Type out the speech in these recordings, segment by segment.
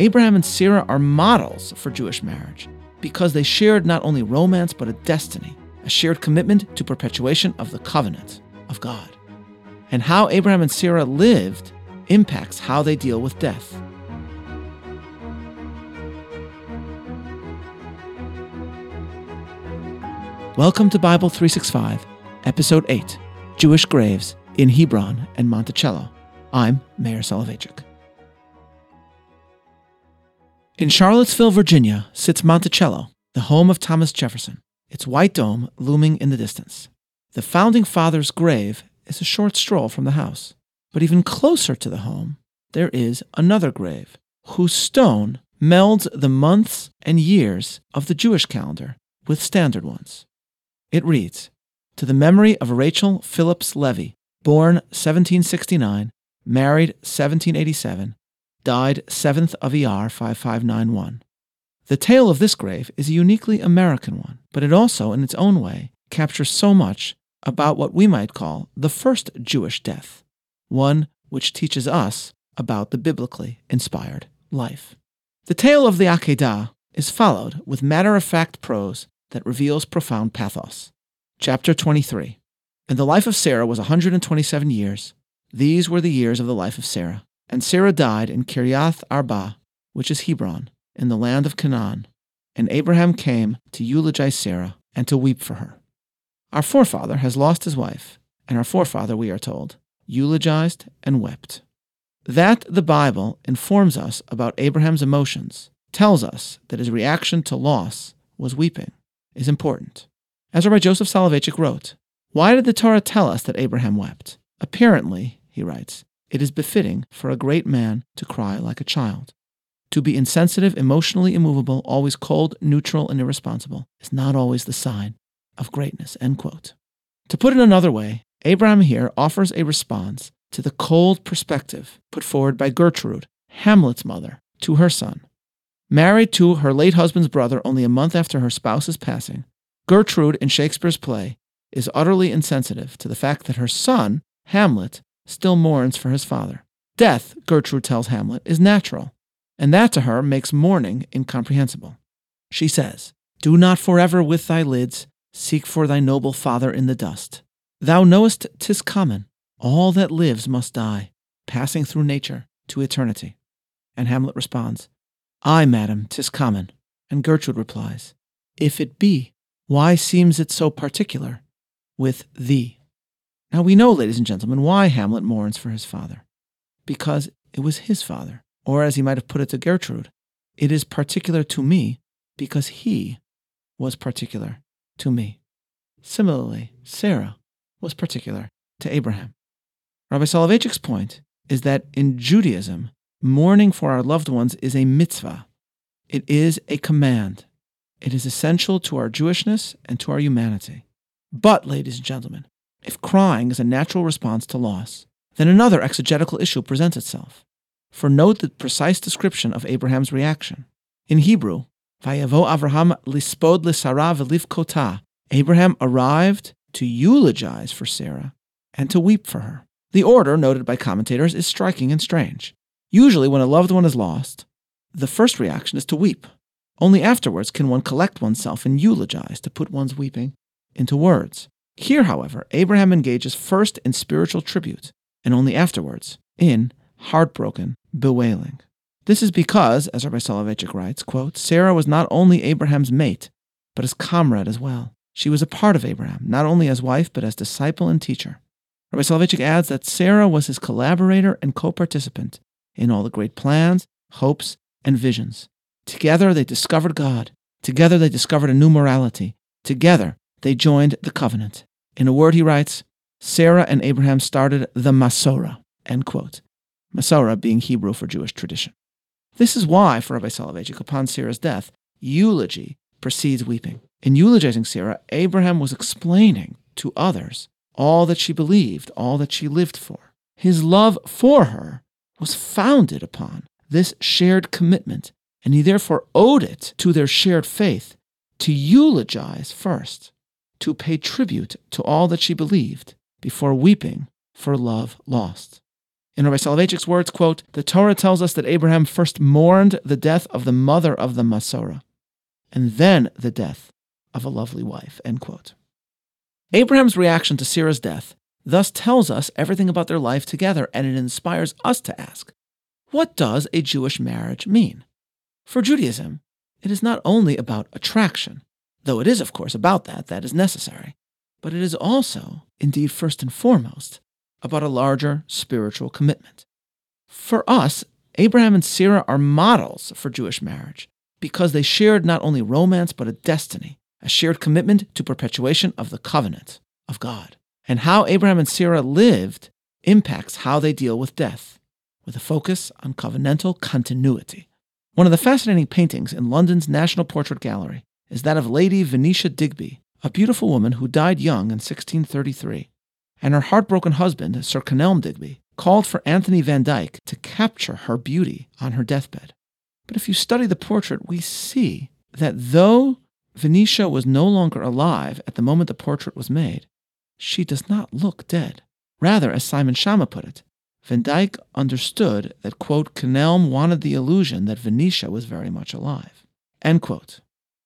Abraham and Sarah are models for Jewish marriage because they shared not only romance but a destiny, a shared commitment to perpetuation of the covenant of God. And how Abraham and Sarah lived impacts how they deal with death. Welcome to Bible 365, Episode 8 Jewish Graves in Hebron and Monticello. I'm Meir Soloveichik. In Charlottesville, Virginia, sits Monticello, the home of Thomas Jefferson, its white dome looming in the distance. The founding father's grave is a short stroll from the house. But even closer to the home, there is another grave, whose stone melds the months and years of the Jewish calendar with standard ones. It reads To the memory of Rachel Phillips Levy, born 1769, married 1787, died 7th of ER 5591. The tale of this grave is a uniquely American one, but it also, in its own way, captures so much about what we might call the first Jewish death, one which teaches us about the biblically inspired life. The tale of the Akedah is followed with matter of fact prose that reveals profound pathos. Chapter 23 And the life of Sarah was 127 years. These were the years of the life of Sarah. And Sarah died in Kiriath Arba, which is Hebron, in the land of Canaan. And Abraham came to eulogize Sarah and to weep for her. Our forefather has lost his wife, and our forefather, we are told, eulogized and wept. That the Bible informs us about Abraham's emotions tells us that his reaction to loss was weeping is important. As Rabbi Joseph Soloveitchik wrote, Why did the Torah tell us that Abraham wept? Apparently, he writes, it is befitting for a great man to cry like a child. To be insensitive, emotionally immovable, always cold, neutral, and irresponsible is not always the sign of greatness. End quote. To put it another way, Abraham here offers a response to the cold perspective put forward by Gertrude, Hamlet's mother, to her son. Married to her late husband's brother only a month after her spouse's passing, Gertrude in Shakespeare's play is utterly insensitive to the fact that her son, Hamlet, still mourns for his father. Death, Gertrude tells Hamlet, is natural, and that to her makes mourning incomprehensible. She says, Do not forever with thy lids seek for thy noble father in the dust. Thou knowest 'tis common, all that lives must die, passing through nature to eternity. And Hamlet responds, Ay, madam, 'tis common. And Gertrude replies, If it be, why seems it so particular with thee? Now we know, ladies and gentlemen, why Hamlet mourns for his father. Because it was his father. Or as he might have put it to Gertrude, it is particular to me because he was particular to me. Similarly, Sarah was particular to Abraham. Rabbi Soloveitchik's point is that in Judaism, mourning for our loved ones is a mitzvah. It is a command. It is essential to our Jewishness and to our humanity. But, ladies and gentlemen, if crying is a natural response to loss, then another exegetical issue presents itself. For note the precise description of Abraham's reaction. In Hebrew, Vayavo Avraham lispod lisara kota. Abraham arrived to eulogize for Sarah and to weep for her. The order, noted by commentators, is striking and strange. Usually, when a loved one is lost, the first reaction is to weep. Only afterwards can one collect oneself and eulogize to put one's weeping into words. Here, however, Abraham engages first in spiritual tribute, and only afterwards in heartbroken bewailing. This is because, as Rabbi Soloveitchik writes, quote, Sarah was not only Abraham's mate, but his comrade as well. She was a part of Abraham, not only as wife, but as disciple and teacher. Rabbi Soloveitchik adds that Sarah was his collaborator and co participant in all the great plans, hopes, and visions. Together they discovered God. Together they discovered a new morality. Together they joined the covenant. In a word, he writes, Sarah and Abraham started the Masorah, end quote. Masorah being Hebrew for Jewish tradition. This is why, for Rabbi Soloveitchik, upon Sarah's death, eulogy precedes weeping. In eulogizing Sarah, Abraham was explaining to others all that she believed, all that she lived for. His love for her was founded upon this shared commitment, and he therefore owed it to their shared faith to eulogize first to pay tribute to all that she believed before weeping for love lost. In Rabbi Soloveitchik's words, quote, the Torah tells us that Abraham first mourned the death of the mother of the Masorah, and then the death of a lovely wife, end quote. Abraham's reaction to Sarah's death thus tells us everything about their life together, and it inspires us to ask, what does a Jewish marriage mean? For Judaism, it is not only about attraction, though it is, of course, about that, that is necessary, but it is also, indeed, first and foremost, about a larger spiritual commitment. For us, Abraham and Sarah are models for Jewish marriage because they shared not only romance but a destiny, a shared commitment to perpetuation of the covenant of God. And how Abraham and Sarah lived impacts how they deal with death, with a focus on covenantal continuity. One of the fascinating paintings in London's National Portrait Gallery is that of Lady Venetia Digby, a beautiful woman who died young in 1633 and her heartbroken husband, Sir Kenelm Digby, called for Anthony van Dyck to capture her beauty on her deathbed. But if you study the portrait, we see that though Venetia was no longer alive at the moment the portrait was made, she does not look dead. Rather, as Simon Schama put it, Van Dyck understood that, quote, Kenelm wanted the illusion that Venetia was very much alive. End quote.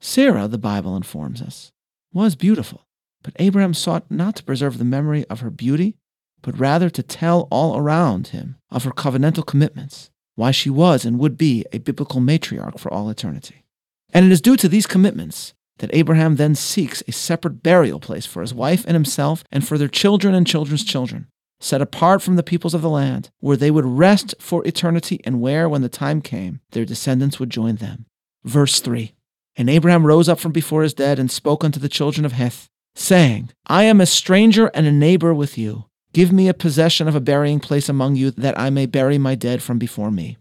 Sarah, the Bible informs us, was beautiful, but Abraham sought not to preserve the memory of her beauty, but rather to tell all around him of her covenantal commitments, why she was and would be a biblical matriarch for all eternity. And it is due to these commitments that Abraham then seeks a separate burial place for his wife and himself and for their children and children's children, set apart from the peoples of the land, where they would rest for eternity and where, when the time came, their descendants would join them. Verse 3 And Abraham rose up from before his dead and spoke unto the children of Heth, saying, I am a stranger and a neighbor with you. Give me a possession of a burying place among you, that I may bury my dead from before me.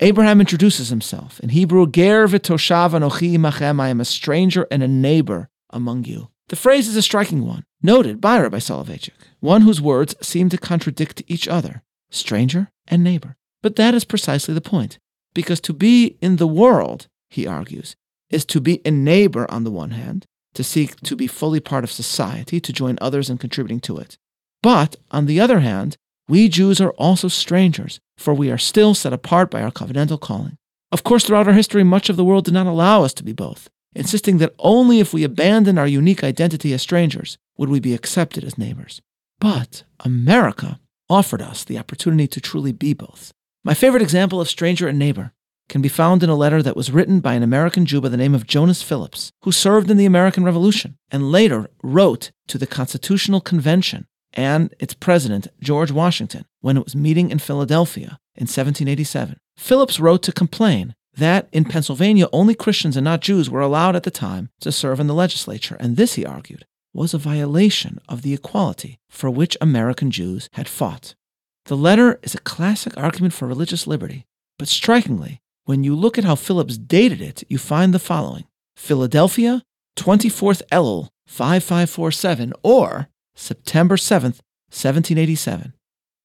Abraham introduces himself. In Hebrew, Ger v'toshav anochi imachem, I am a stranger and a neighbor among you. The phrase is a striking one, noted by Rabbi Soloveitchik, one whose words seem to contradict each other, stranger and neighbor. But that is precisely the point, because to be in the world, he argues, is to be a neighbor on the one hand, to seek to be fully part of society, to join others in contributing to it. But, on the other hand, we Jews are also strangers, for we are still set apart by our covenantal calling. Of course, throughout our history, much of the world did not allow us to be both, insisting that only if we abandon our unique identity as strangers would we be accepted as neighbors. But America offered us the opportunity to truly be both. My favorite example of stranger and neighbor can be found in a letter that was written by an American Jew by the name of Jonas Phillips, who served in the American Revolution and later wrote to the Constitutional Convention and its president, George Washington, when it was meeting in Philadelphia in 1787. Phillips wrote to complain that in Pennsylvania only Christians and not Jews were allowed at the time to serve in the legislature, and this, he argued, was a violation of the equality for which American Jews had fought. The letter is a classic argument for religious liberty, but strikingly, when you look at how Phillips dated it, you find the following Philadelphia, 24th Elul, 5547, or September 7th, 1787,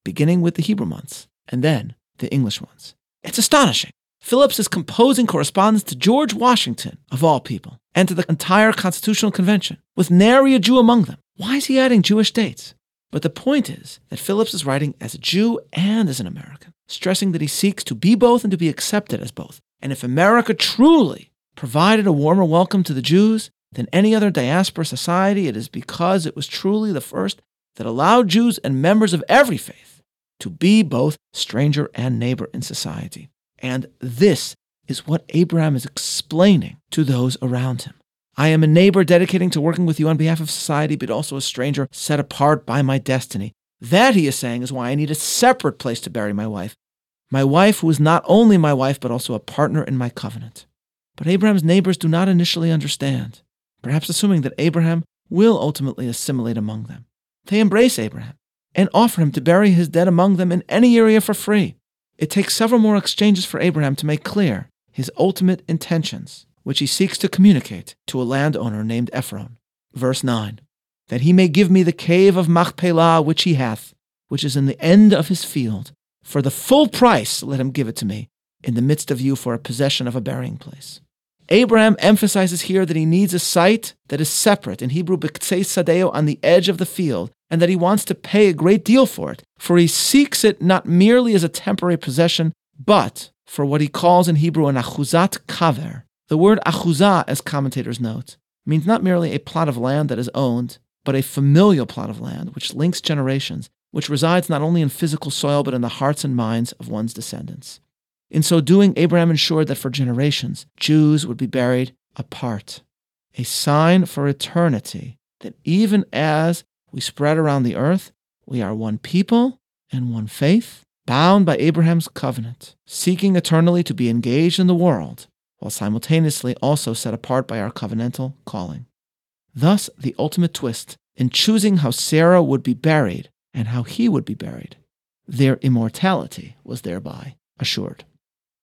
beginning with the Hebrew months and then the English ones. It's astonishing. Phillips is composing correspondence to George Washington, of all people, and to the entire Constitutional Convention, with nary a Jew among them. Why is he adding Jewish dates? But the point is that Phillips is writing as a Jew and as an American, stressing that he seeks to be both and to be accepted as both. And if America truly provided a warmer welcome to the Jews than any other diaspora society, it is because it was truly the first that allowed Jews and members of every faith to be both stranger and neighbor in society. And this is what Abraham is explaining to those around him. I am a neighbor dedicating to working with you on behalf of society, but also a stranger set apart by my destiny. That, he is saying, is why I need a separate place to bury my wife. My wife, who is not only my wife, but also a partner in my covenant. But Abraham's neighbors do not initially understand, perhaps assuming that Abraham will ultimately assimilate among them. They embrace Abraham and offer him to bury his dead among them in any area for free. It takes several more exchanges for Abraham to make clear his ultimate intentions which he seeks to communicate to a landowner named Ephron. Verse 9 That he may give me the cave of Machpelah which he hath, which is in the end of his field. For the full price let him give it to me, in the midst of you for a possession of a burying place. Abraham emphasizes here that he needs a site that is separate, in Hebrew, B'ktsei Sadeo, on the edge of the field, and that he wants to pay a great deal for it, for he seeks it not merely as a temporary possession, but for what he calls in Hebrew an achuzat kaver. The word achuzah, as commentators note, means not merely a plot of land that is owned, but a familial plot of land which links generations, which resides not only in physical soil but in the hearts and minds of one's descendants. In so doing, Abraham ensured that for generations, Jews would be buried apart, a sign for eternity that even as we spread around the earth, we are one people and one faith, bound by Abraham's covenant, seeking eternally to be engaged in the world, while simultaneously also set apart by our covenantal calling. Thus, the ultimate twist in choosing how Sarah would be buried and how he would be buried. Their immortality was thereby assured.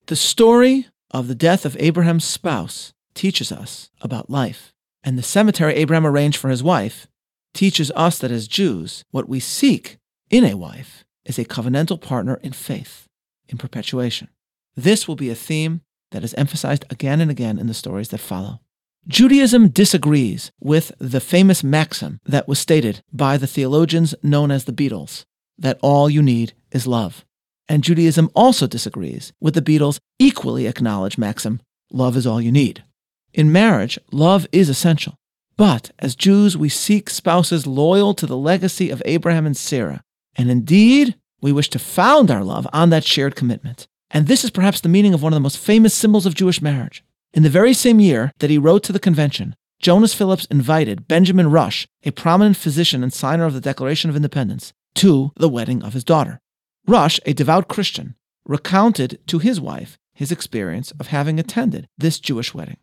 The story of the death of Abraham's spouse teaches us about life, and the cemetery Abraham arranged for his wife teaches us that as Jews, what we seek in a wife is a covenantal partner in faith, in perpetuation. This will be a theme that is emphasized again and again in the stories that follow. Judaism disagrees with the famous maxim that was stated by the theologians known as the Beatles that all you need is love. And Judaism also disagrees with the Beatles' equally acknowledged maxim love is all you need. In marriage, love is essential. But as Jews, we seek spouses loyal to the legacy of Abraham and Sarah. And indeed, we wish to found our love on that shared commitment. And this is perhaps the meaning of one of the most famous symbols of Jewish marriage. In the very same year that he wrote to the convention, Jonas Phillips invited Benjamin Rush, a prominent physician and signer of the Declaration of Independence, to the wedding of his daughter. Rush, a devout Christian, recounted to his wife his experience of having attended this Jewish wedding.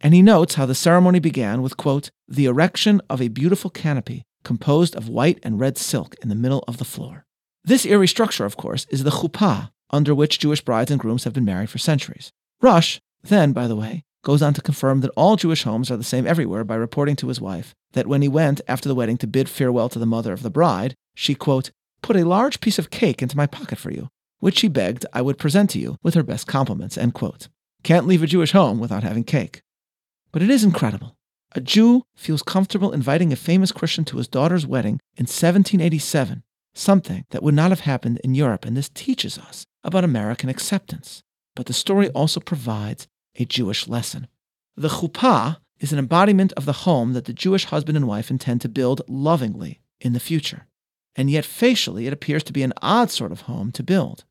And he notes how the ceremony began with, quote, the erection of a beautiful canopy composed of white and red silk in the middle of the floor. This eerie structure, of course, is the chuppah, under which Jewish brides and grooms have been married for centuries. Rush, then, by the way, goes on to confirm that all Jewish homes are the same everywhere by reporting to his wife that when he went after the wedding to bid farewell to the mother of the bride, she, quote, put a large piece of cake into my pocket for you, which she begged I would present to you with her best compliments, end quote. Can't leave a Jewish home without having cake. But it is incredible. A Jew feels comfortable inviting a famous Christian to his daughter's wedding in 1787, something that would not have happened in Europe, and this teaches us about American acceptance. But the story also provides a Jewish lesson. The chuppah is an embodiment of the home that the Jewish husband and wife intend to build lovingly in the future. And yet, facially, it appears to be an odd sort of home to build.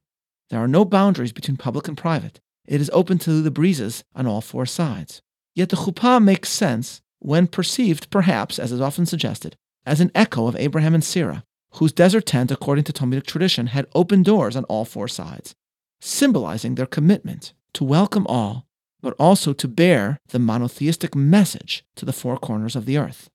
There are no boundaries between public and private. It is open to the breezes on all four sides. Yet the chuppah makes sense when perceived, perhaps, as is often suggested, as an echo of Abraham and Sarah, whose desert tent, according to Talmudic tradition, had open doors on all four sides, symbolizing their commitment to welcome all, but also to bear the monotheistic message to the four corners of the earth.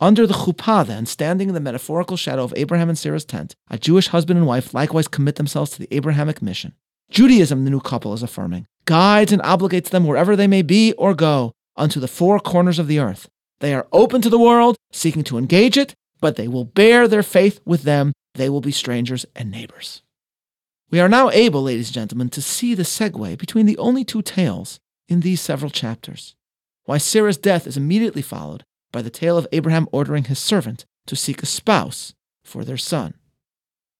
Under the chuppah, then, standing in the metaphorical shadow of Abraham and Sarah's tent, a Jewish husband and wife likewise commit themselves to the Abrahamic mission. Judaism, the new couple is affirming, guides and obligates them wherever they may be or go unto the four corners of the earth. They are open to the world, seeking to engage it, but they will bear their faith with them. They will be strangers and neighbors. We are now able, ladies and gentlemen, to see the segue between the only two tales in these several chapters. Why Sarah's death is immediately followed by the tale of Abraham ordering his servant to seek a spouse for their son.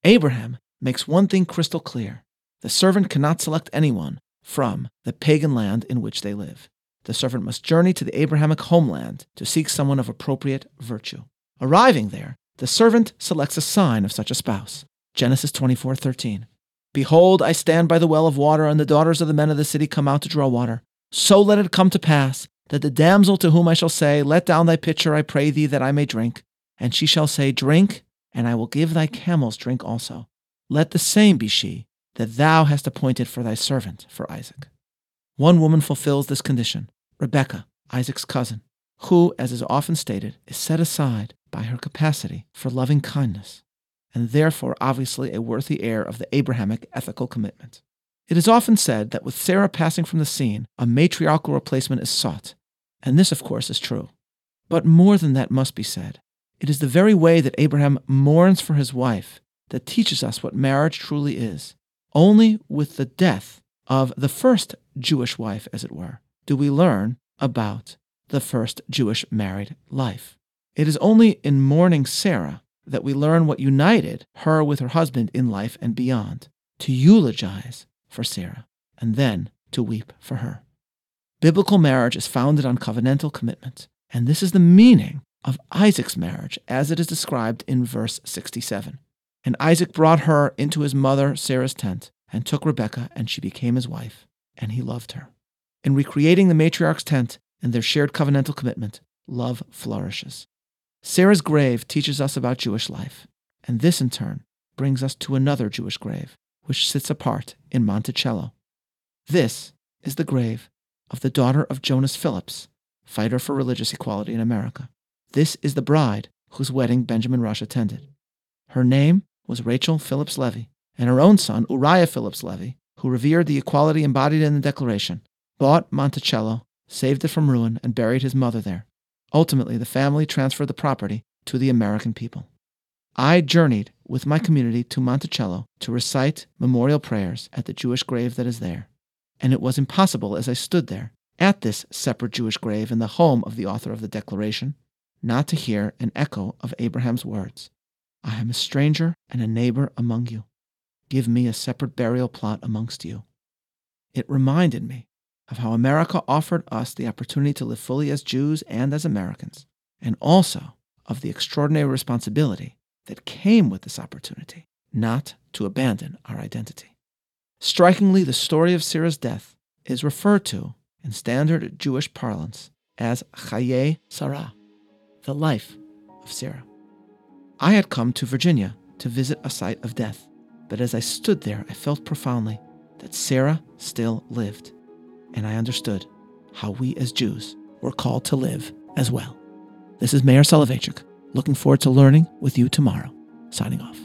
Abraham makes one thing crystal clear the servant cannot select anyone from the pagan land in which they live. The servant must journey to the Abrahamic homeland to seek someone of appropriate virtue. Arriving there, the servant selects a sign of such a spouse. Genesis 24:13. Behold, I stand by the well of water, and the daughters of the men of the city come out to draw water. So let it come to pass that the damsel to whom I shall say, Let down thy pitcher, I pray thee, that I may drink. And she shall say, Drink, and I will give thy camels drink also. Let the same be she that thou hast appointed for thy servant, for Isaac. One woman fulfills this condition, Rebekah, Isaac's cousin, who, as is often stated, is set aside by her capacity for loving kindness, and therefore obviously a worthy heir of the Abrahamic ethical commitment. It is often said that with Sarah passing from the scene, a matriarchal replacement is sought, and this, of course, is true. But more than that must be said. It is the very way that Abraham mourns for his wife that teaches us what marriage truly is. Only with the death of the first Jewish wife, as it were, do we learn about the first Jewish married life. It is only in mourning Sarah that we learn what united her with her husband in life and beyond to eulogize for Sarah and then to weep for her. Biblical marriage is founded on covenantal commitment, and this is the meaning of Isaac's marriage as it is described in verse 67. And Isaac brought her into his mother Sarah's tent and took Rebekah, and she became his wife, and he loved her. In recreating the matriarch's tent and their shared covenantal commitment, love flourishes. Sarah's grave teaches us about Jewish life, and this in turn brings us to another Jewish grave, which sits apart in Monticello. This is the grave of the daughter of Jonas Phillips, fighter for religious equality in America. This is the bride whose wedding Benjamin Rush attended. Her name was Rachel Phillips Levy, and her own son, Uriah Phillips Levy, who revered the equality embodied in the Declaration, bought Monticello, saved it from ruin, and buried his mother there. Ultimately, the family transferred the property to the American people. I journeyed with my community to Monticello to recite memorial prayers at the Jewish grave that is there. And it was impossible as I stood there, at this separate Jewish grave in the home of the author of the Declaration, not to hear an echo of Abraham's words I am a stranger and a neighbor among you. Give me a separate burial plot amongst you. It reminded me of how America offered us the opportunity to live fully as Jews and as Americans, and also of the extraordinary responsibility that came with this opportunity not to abandon our identity. Strikingly, the story of Sarah's death is referred to in standard Jewish parlance as Chaye Sarah, the life of Sarah. I had come to Virginia to visit a site of death, but as I stood there, I felt profoundly that Sarah still lived and I understood how we as Jews were called to live as well. This is Meir Soloveichik, looking forward to learning with you tomorrow. Signing off.